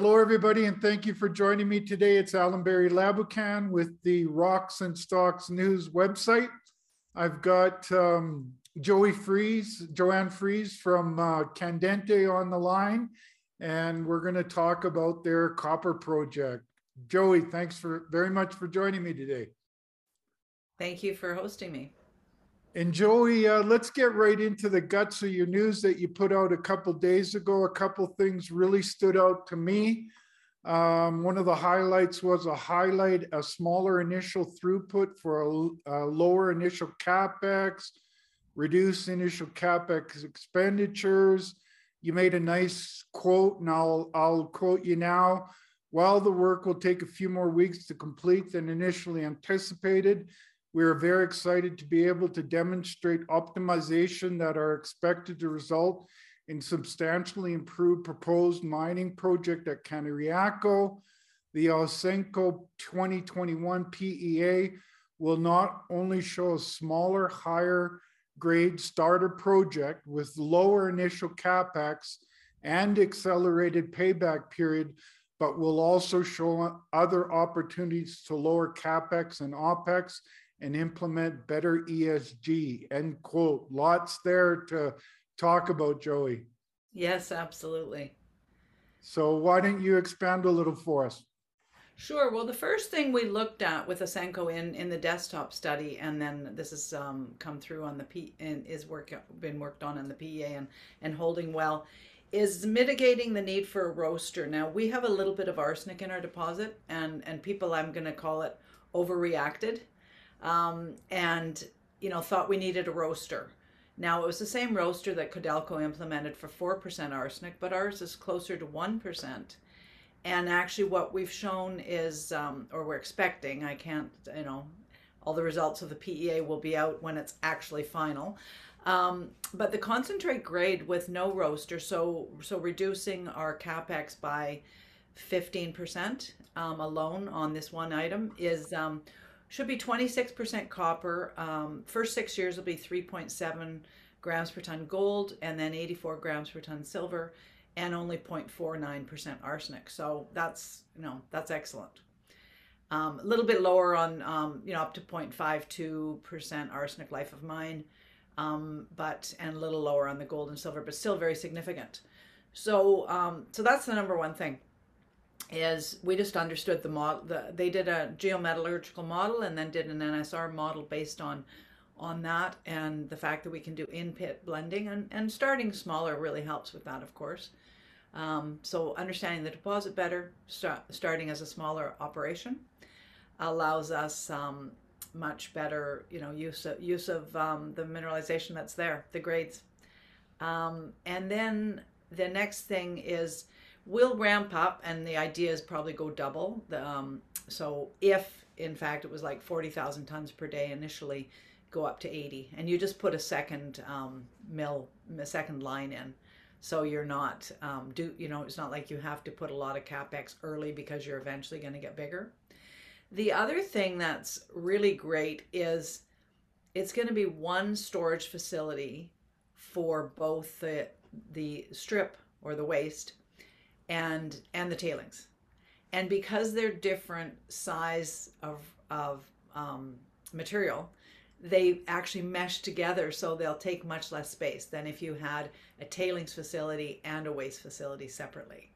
Hello, everybody, and thank you for joining me today. It's Alan Barry Laboucan with the Rocks and Stocks News website. I've got um, Joey Freeze, Joanne Freeze from uh, Candente on the line, and we're going to talk about their copper project. Joey, thanks for very much for joining me today. Thank you for hosting me. And Joey, uh, let's get right into the guts of your news that you put out a couple days ago. A couple things really stood out to me. Um, one of the highlights was a highlight a smaller initial throughput for a, a lower initial capex, reduce initial capex expenditures. You made a nice quote, and I'll I'll quote you now. While the work will take a few more weeks to complete than initially anticipated, we are very excited to be able to demonstrate optimization that are expected to result in substantially improved proposed mining project at Cañariaco. The Ausenco 2021 PEA will not only show a smaller, higher grade starter project with lower initial capex and accelerated payback period, but will also show other opportunities to lower capex and opex and implement better ESG. End quote. Lots there to talk about, Joey. Yes, absolutely. So why don't you expand a little for us? Sure. Well, the first thing we looked at with Ausenco in in the desktop study, and then this has um, come through on the P and is work been worked on in the PEA and and holding well, is mitigating the need for a roaster. Now we have a little bit of arsenic in our deposit, and and people I'm going to call it overreacted um, and you know thought we needed a roaster. Now it was the same roaster that Codelco implemented for four percent arsenic, but ours is closer to one percent. And actually, what we've shown is, um, or we're expecting, I can't, you know, all the results of the PEA will be out when it's actually final. Um, but the concentrate grade with no roaster, so so reducing our capex by 15% um, alone on this one item is um, should be 26% copper. Um, first six years will be 3.7 grams per ton gold and then 84 grams per ton silver and only 0.49% arsenic. So that's, you know, that's excellent. Um, a little bit lower on, um, you know, up to 0.52% arsenic life of mine, um, but, and a little lower on the gold and silver, but still very significant. So, um, so that's the number one thing is we just understood the model. The, they did a geometallurgical model and then did an NSR model based on on that and the fact that we can do in-pit blending and, and starting smaller really helps with that, of course. Um, so understanding the deposit better, start, starting as a smaller operation, allows us um, much better, you know, use of, use of um, the mineralization that's there, the grades. Um, and then the next thing is will ramp up and the idea is probably go double. The, um, so if in fact it was like 40,000 tons per day initially, go up to 80 and you just put a second um, mill, a second line in. So you're not um, do you know it's not like you have to put a lot of capex early because you're eventually going to get bigger. The other thing that's really great is it's going to be one storage facility for both the the strip or the waste and and the tailings. And because they're different size of of um, material they actually mesh together so they'll take much less space than if you had a tailings facility and a waste facility separately.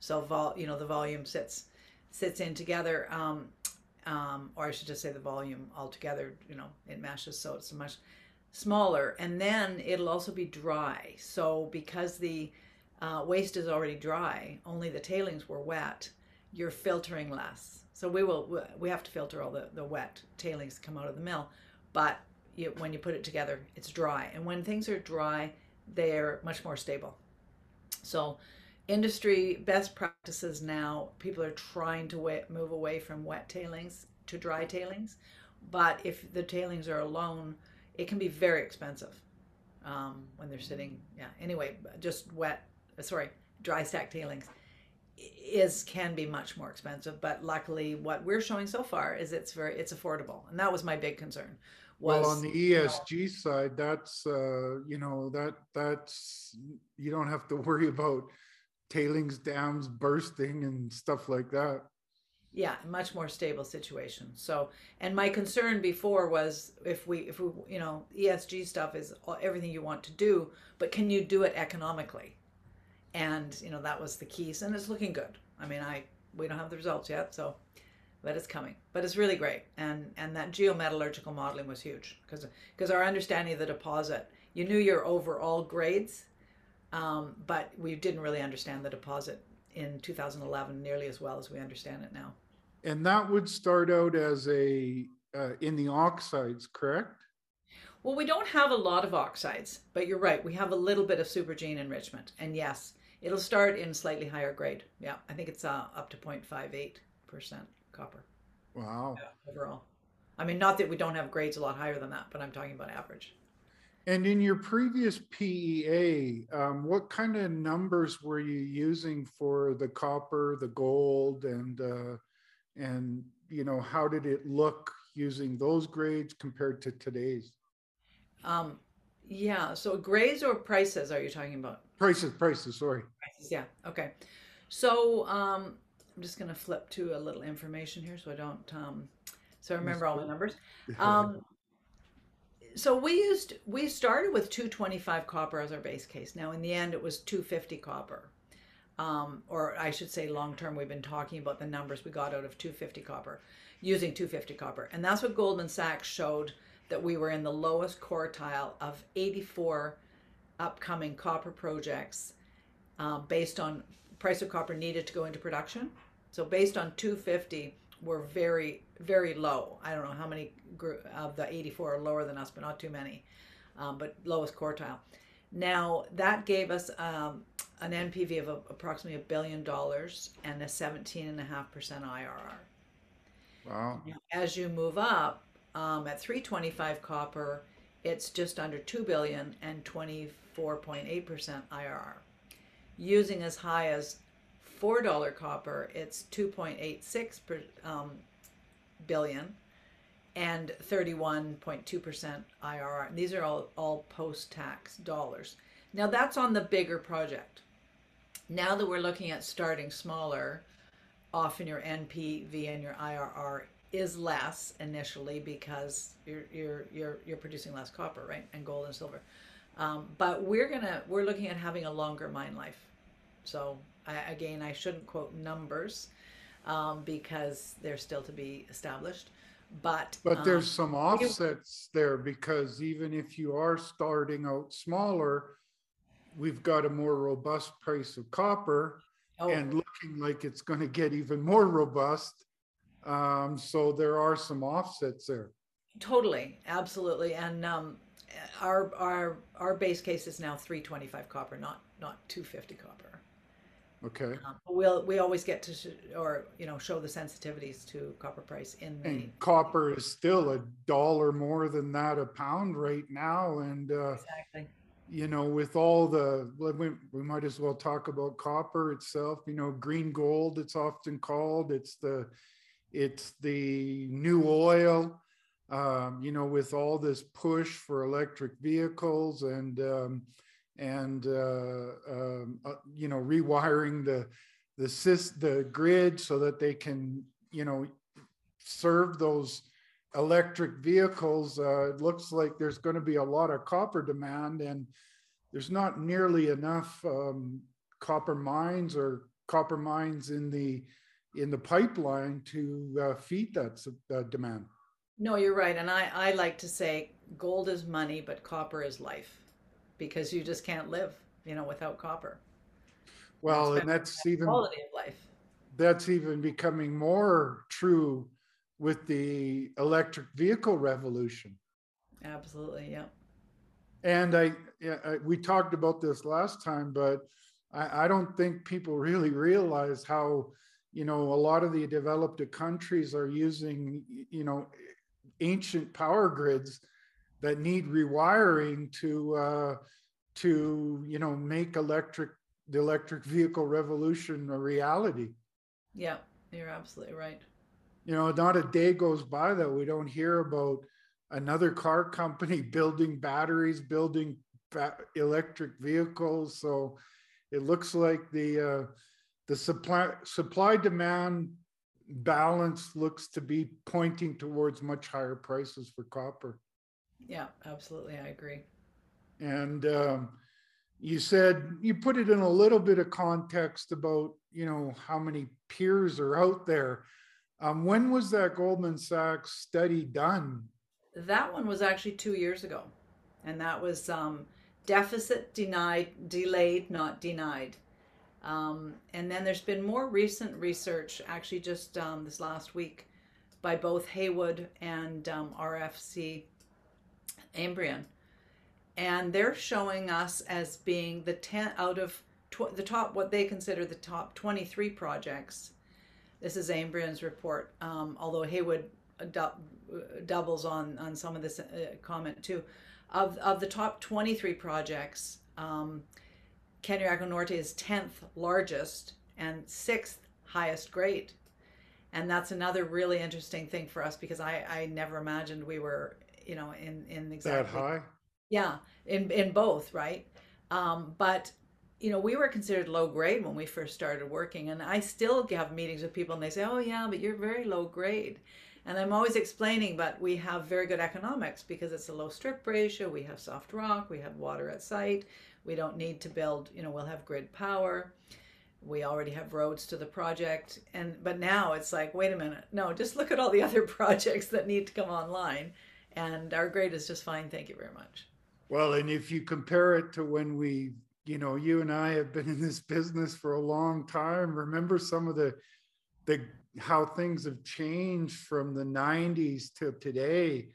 So vol you know the volume sits sits in together um, um, or I should just say the volume altogether you know it meshes so it's much smaller. And then it'll also be dry. So because the uh, waste is already dry, only the tailings were wet, you're filtering less. So we will we have to filter all the, the wet tailings come out of the mill, but you, when you put it together, it's dry. And when things are dry, they're much more stable. So industry best practices now, people are trying to move away from wet tailings to dry tailings. But if the tailings are alone, it can be very expensive um, when they're sitting. Yeah. Anyway, just wet sorry, dry stack tailings is can be much more expensive but luckily what we're showing so far is it's very it's affordable and that was my big concern was, well on the esg you know, side that's uh you know that that's you don't have to worry about tailings dams bursting and stuff like that. Yeah, much more stable situation. So, and my concern before was if we, if we, you know, ESG stuff is everything you want to do, but can you do it economically? And you know that was the keys, and it's looking good. I mean, I we don't have the results yet, so but it's coming. But it's really great, and and that geometallurgical modeling was huge because because our understanding of the deposit, you knew your overall grades, um, but we didn't really understand the deposit in 2011 nearly as well as we understand it now. And that would start out as a uh, in the oxides, correct? Well, we don't have a lot of oxides, but you're right. We have a little bit of supergene enrichment, and yes, it'll start in slightly higher grade. Yeah, I think it's uh, up to 0.58 percent copper. Wow. Yeah, overall, I mean, not that we don't have grades a lot higher than that, but I'm talking about average. And in your previous PEA, um, what kind of numbers were you using for the copper, the gold, and uh, and you know how did it look using those grades compared to today's? Um, yeah. So grades or prices are you talking about? Prices, prices. Sorry. Prices. Yeah. Okay. So um, I'm just going to flip to a little information here, so I don't. Um, so I remember all the numbers. Um, so we used we started with 225 copper as our base case. Now in the end, it was 250 copper. Um, or I should say long term, we've been talking about the numbers we got out of 250 copper, using 250 copper. And that's what Goldman Sachs showed that we were in the lowest quartile of 84 upcoming copper projects uh, based on price of copper needed to go into production. So based on 250, we're very, very low. I don't know how many of the 84 are lower than us, but not too many, um, but lowest quartile. Now that gave us um, an NPV of a, approximately a billion dollars and a 17.5% IRR. Wow. As you move up, um, at 325 copper, it's just under 2 billion and 24.8% IRR. Using as high as $4 copper, it's 2.86 per, um, billion and 31.2% IRR. These are all, all post-tax dollars. Now that's on the bigger project. Now that we're looking at starting smaller, often your NPV and your IRR is less initially because you're you're you're you're producing less copper, right, and gold and silver. Um, but we're gonna we're looking at having a longer mine life. So I, again, I shouldn't quote numbers um, because they're still to be established. But but there's um, some offsets there because even if you are starting out smaller, we've got a more robust price of copper oh. and looking like it's going to get even more robust um, so there are some offsets there. Totally, absolutely, and um, our our our base case is now 325 copper, not not 250 copper. Okay. Um, we'll we always get to sh- or you know show the sensitivities to copper price in the. And copper is still a dollar more than that a pound right now, and uh, exactly. You know, with all the we, we might as well talk about copper itself. You know, green gold. It's often called. It's the it's the new oil, um, you know, with all this push for electric vehicles and um, and uh, um, uh, you know rewiring the the the grid so that they can you know serve those electric vehicles. Uh, it looks like there's going to be a lot of copper demand, and there's not nearly enough um, copper mines or copper mines in the in the pipeline to uh, feed that uh, demand. No, you're right. And I, I like to say gold is money, but copper is life because you just can't live, you know, without copper. Well, and that's even quality of life. That's even becoming more true with the electric vehicle revolution. Absolutely. Yeah. And I, I, we talked about this last time, but I, I don't think people really realize how you know, a lot of the developed countries are using, you know, ancient power grids that need rewiring to, uh, to, you know, make electric, the electric vehicle revolution a reality. Yeah, you're absolutely right. You know, not a day goes by that we don't hear about another car company building batteries, building electric vehicles. So, it looks like the uh, the supply supply demand balance looks to be pointing towards much higher prices for copper. Yeah, absolutely. I agree. And um, you said you put it in a little bit of context about you know how many peers are out there. Um, when was that Goldman Sachs study done? That one was actually two years ago, and that was um, deficit denied, delayed, not denied. Um, and then there's been more recent research, actually just um, this last week, by both Haywood and um, RFC Ambrian, and they're showing us as being the 10 out of tw- the top what they consider the top 23 projects. This is ambrian's report um, although haywood du- doubles on on some of this uh, comment too. Of of the top 23 projects Cañariaco Norte is 10th largest and sixth highest grade and that's another really interesting thing for us because I, I never imagined we were you know in in exactly that high yeah, in in both, right? Um, but you know, we were considered low grade when we first started working, and I still have meetings with people, and they say, "Oh yeah, but you're very low grade," and I'm always explaining, but we have very good economics because it's a low strip ratio. We have soft rock, we have water at site. We don't need to build. You know, we'll have grid power. We already have roads to the project, and but now it's like, wait a minute, no, just look at all the other projects that need to come online, and our grade is just fine. Thank you very much. Well, and if you compare it to when we, you know, you and I have been in this business for a long time, remember some of the, the, how things have changed from the 90s to today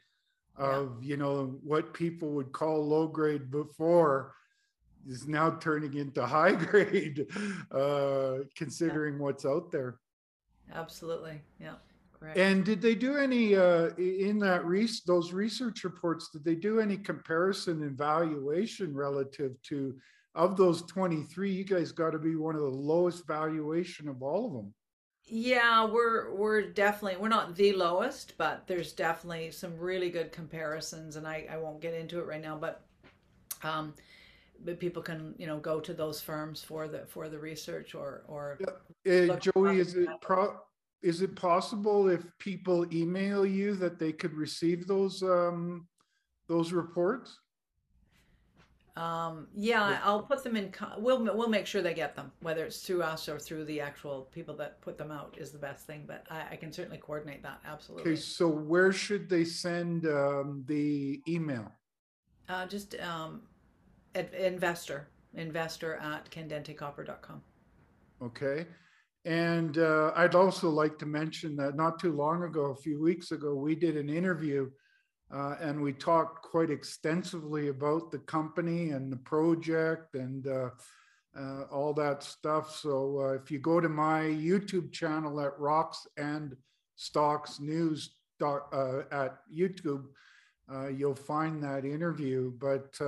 of, yeah. you know, what people would call low grade before is now turning into high grade, uh, considering yeah. what's out there. Absolutely. Yeah. Right. And did they do any uh, in that those research reports? Did they do any comparison and valuation relative to of those twenty three? You guys got to be one of the lowest valuation of all of them. Yeah, we're we're definitely we're not the lowest, but there's definitely some really good comparisons, and I I won't get into it right now, but um, people can you know go to those firms for the for the research or or. Yeah. Uh, Joey, is it pro? is it possible if people email you that they could receive those um, those reports? Um, yeah, I'll put them in. We'll we'll make sure they get them, whether it's through us or through the actual people that put them out is the best thing. But I, I can certainly coordinate that. Absolutely. Okay, so where should they send um, the email? Uh, just um, investor investor at candentecopper.com. Okay. And uh, I'd also like to mention that not too long ago, a few weeks ago, we did an interview uh, and we talked quite extensively about the company and the project and uh, uh all that stuff. So uh, if you go to my YouTube channel at Rocks and Stocks News uh, at YouTube, you'll find that interview. But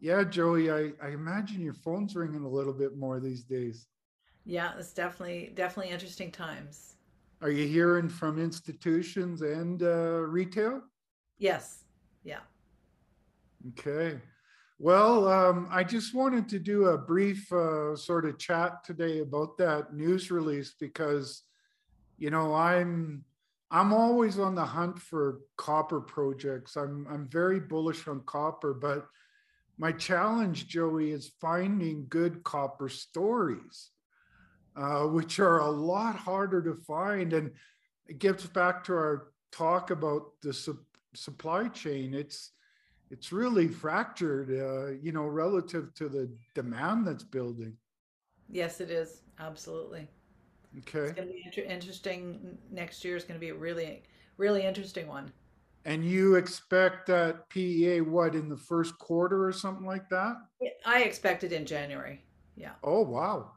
yeah, Joey, I, I imagine your phone's ringing a little bit more these days. Yeah, it's definitely definitely interesting times. Are you hearing from institutions and uh, retail? Yes. Yeah. Okay. Well, um, I just wanted to do a brief uh, sort of chat today about that news release because, you know, I'm I'm always on the hunt for copper projects. I'm I'm very bullish on copper, but my challenge, Joey, is finding good copper stories uh, which are a lot harder to find. And it gets back to our talk about the su- supply chain. It's it's really fractured, uh, you know, relative to the demand that's building. Yes, it is absolutely. Okay. It's going to be inter- interesting. Next year is going to be a really, really interesting one. And you expect that PEA what in the first quarter or something like that? I expect it in January. Yeah. Oh wow.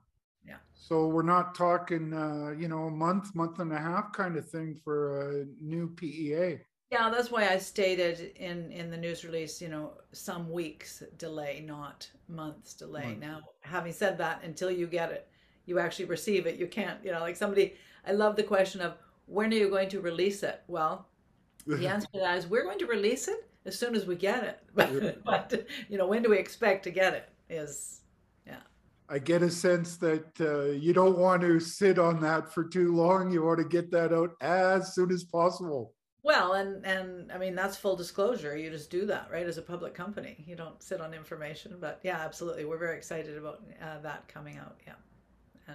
Yeah. So we're not talking, uh, you know, a month, month and a half kind of thing for a new PEA. Yeah, that's why I stated in in the news release, you know, some weeks delay, not months delay. Now, having said that, until you get it, you actually receive it, you can't, you know, like somebody. I love the question of when are you going to release it? Well, the answer to that is we're going to release it as soon as we get it. But, but you know, when do we expect to get it? Is yeah. I get a sense that uh, you don't want to sit on that for too long. You want to get that out as soon as possible. Well, and and I mean that's full disclosure. You just do that, right? As a public company, you don't sit on information. But yeah, absolutely, we're very excited about uh, that coming out. Yeah.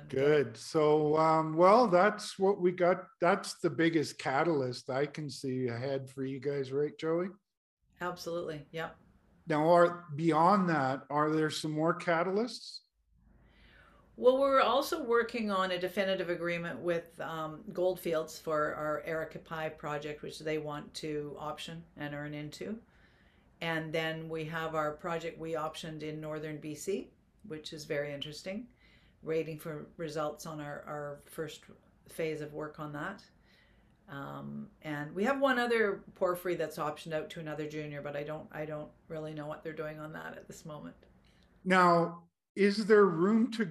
And, uh, Good. So, um, well, that's what we got. That's the biggest catalyst I can see ahead for you guys, right, Joey? Absolutely. Yep. Now, are beyond that, are there some more catalysts? Well, we're also working on a definitive agreement with um, Goldfields for our Arikepay project, which they want to option and earn into. And then we have our project we optioned in northern BC, which is very interesting. Waiting for results on our, our first phase of work on that. Um, and we have one other porphyry that's optioned out to another junior, but I don't I don't really know what they're doing on that at this moment. Now, is there room to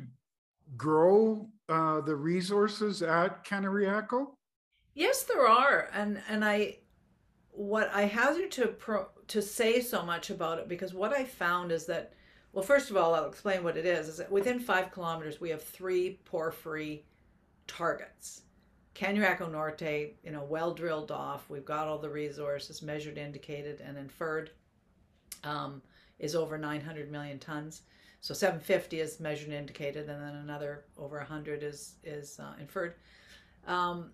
grow uh, the resources at Cañariaco? Yes, there are, and and I, what I hazard to pro, to say so much about it because what I found is that, well, first of all, I'll explain what it is. Is that within five kilometers we have three porphyry targets. Cañariaco Norte, you know, well drilled off. We've got all the resources measured, indicated, and inferred. Um, is over 900 million tons. So 750 is measured indicated, and then another over 100 is is uh, inferred. Um,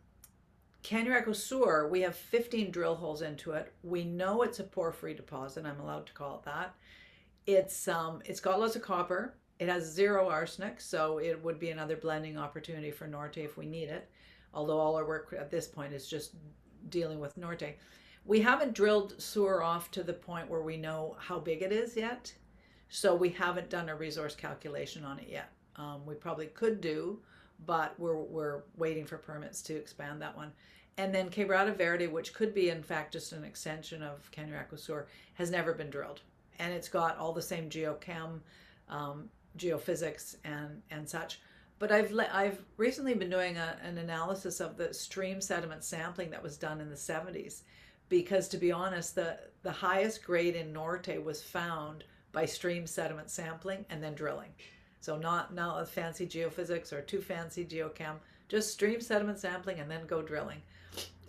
Cañariaco Sur, we have 15 drill holes into it. We know it's a porphyry deposit. I'm allowed to call it that. It's um, it's got lots of copper. It has zero arsenic, so it would be another blending opportunity for Norte if we need it. Although all our work at this point is just dealing with Norte. We haven't drilled Sur off to the point where we know how big it is yet. So we haven't done a resource calculation on it yet. Um, we probably could do, but we're, we're waiting for permits to expand that one. And then Quebrada Verde, which could be in fact just an extension of Cañariaco Sur, has never been drilled. And it's got all the same geochem, um, geophysics, and, and such. But I've, le- I've recently been doing a, an analysis of the stream sediment sampling that was done in the 70s. Because to be honest, the, the highest grade in Norte was found by stream sediment sampling and then drilling. So not not a fancy geophysics or too fancy geochem, just stream sediment sampling and then go drilling.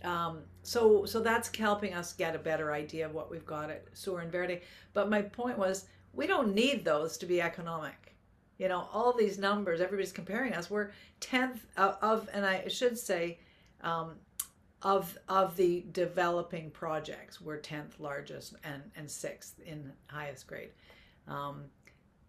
Um, so so that's helping us get a better idea of what we've got at Sur and Verde. But my point was we don't need those to be economic. You know, all these numbers, everybody's comparing us. We're tenth of, of and I should say, um, of of the developing projects, we're tenth largest and and sixth in highest grade. Um,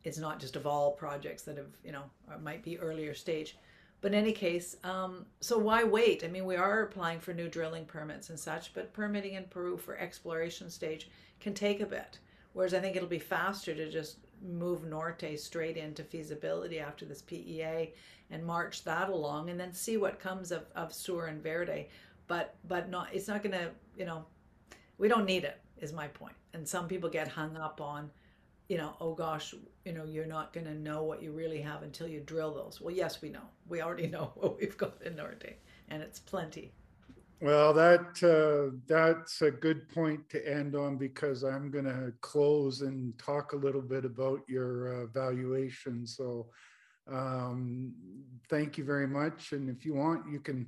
it's not just of all projects that have, you know, might be earlier stage. But in any case, um, so why wait? I mean, we are applying for new drilling permits and such, but permitting in Peru for exploration stage can take a bit. Whereas I think it'll be faster to just move Norte straight into feasibility after this PEA and march that along and then see what comes of, of Sur and Verde. But but not it's not gonna, you know, we don't need it, is my point. And some people get hung up on you know, oh gosh, you know, you're not going to know what you really have until you drill those. Well, yes, we know. We already know what we've got in Norte, and it's plenty. Well, that uh, that's a good point to end on because I'm going to close and talk a little bit about your uh, valuation. So, um, thank you very much. And if you want, you can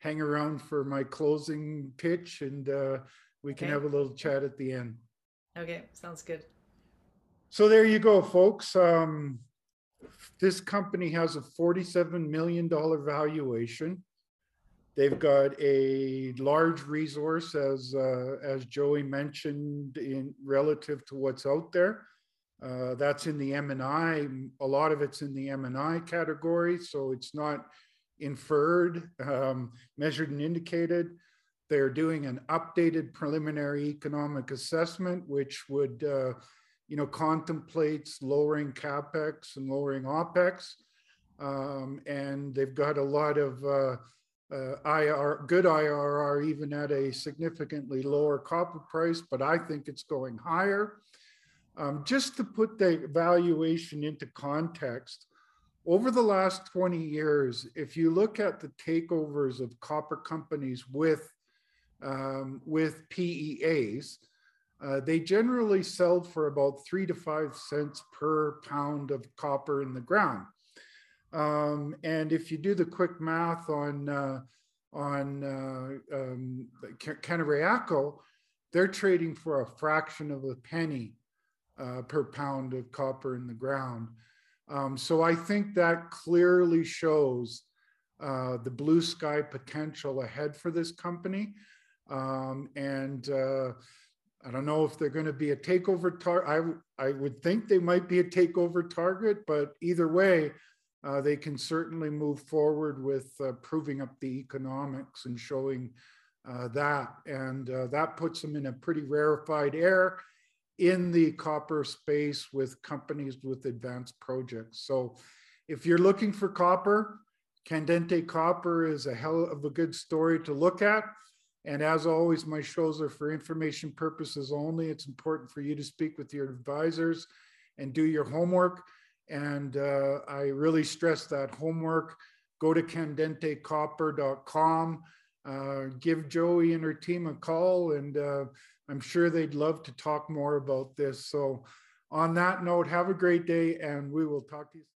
hang around for my closing pitch, and uh, we can okay. have a little chat at the end. Okay, sounds good. So there you go, folks. Um, this company has a $47 million valuation. They've got a large resource, as uh, as Joey mentioned, in relative to what's out there. Uh, that's in the M&I. A lot of it's in the M&I category, so it's not inferred, um, measured, and indicated. They're doing an updated preliminary economic assessment, which would uh, you know, contemplates lowering capex and lowering opex. Um, and they've got a lot of uh, uh, IR, good IRR, even at a significantly lower copper price, but I think it's going higher. Um, just to put the valuation into context, over the last 20 years, if you look at the takeovers of copper companies with, um, with PEAs, uh, they generally sell for about three to five cents per pound of copper in the ground. Um, and if you do the quick math on, uh, on, uh, um, Cañariaco, they're trading for a fraction of a penny, uh, per pound of copper in the ground. Um, so I think that clearly shows, uh, the blue sky potential ahead for this company. Um, and, uh, I don't know if they're going to be a takeover tar, I, w- I would think they might be a takeover target, but either way, uh, they can certainly move forward with uh, proving up the economics and showing uh, that. And uh, that puts them in a pretty rarefied air in the copper space with companies with advanced projects. So if you're looking for copper, Candente Copper is a hell of a good story to look at. And as always, my shows are for information purposes only. It's important for you to speak with your advisors and do your homework. And uh, I really stress that homework. Go to candentecopper.com. Uh, give Joey and her team a call, and uh, I'm sure they'd love to talk more about this. So, on that note, have a great day, and we will talk to you.